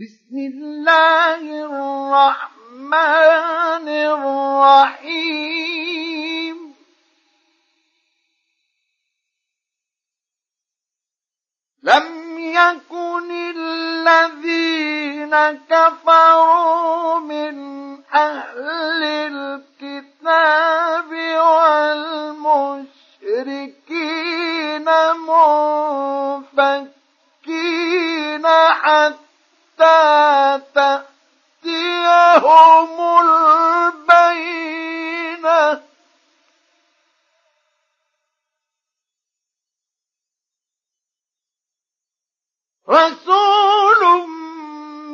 بسم الله الرحمن الرحيم. لم يكن الذين كفروا من أهل الكتاب والمشركين منفكين حتى تأتيهم البينة. رسول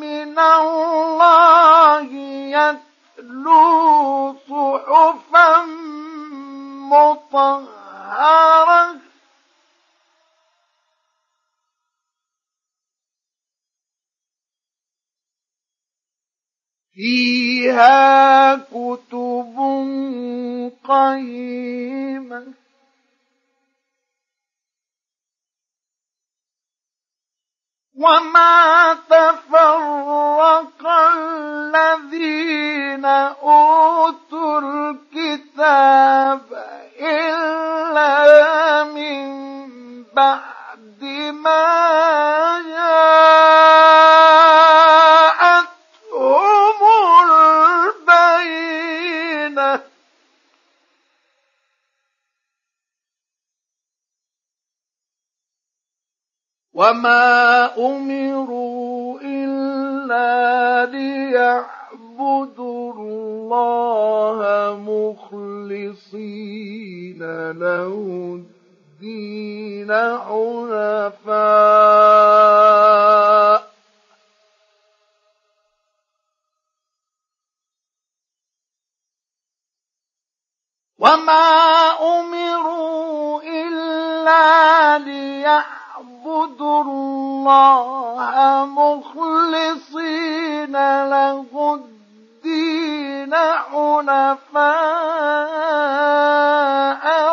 من الله يتلو فيها كتب قيمة. وما تفرق الذين أوتوا الكتاب وما امروا الا ليعبدوا الله مخلصين له الدين حنفاء وما امروا الا ليعبدوا اعبدوا الله مخلصين له الدين حنفاء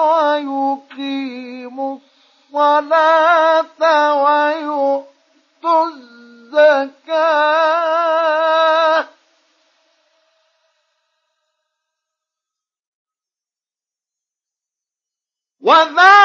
ويقيموا الصلاة ويؤتوا الزكاة. وذلك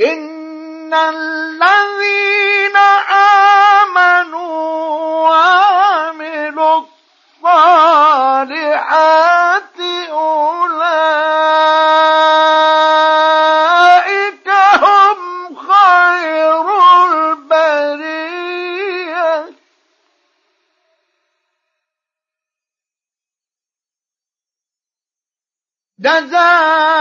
إن الذين آمنوا وعملوا الصالحات أولئك هم خير البرية جزاؤهم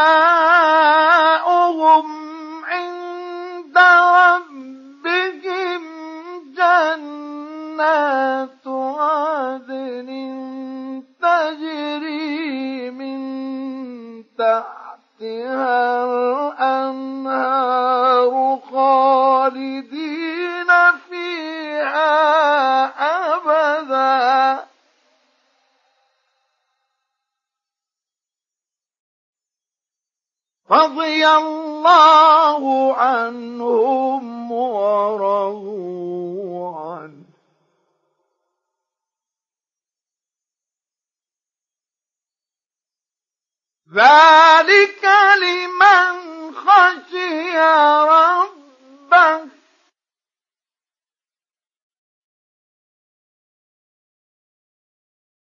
تحتها الأنهار خالدين فيها أبدا. رضي الله عنهم ورضوا. ذلك لمن خشي ربه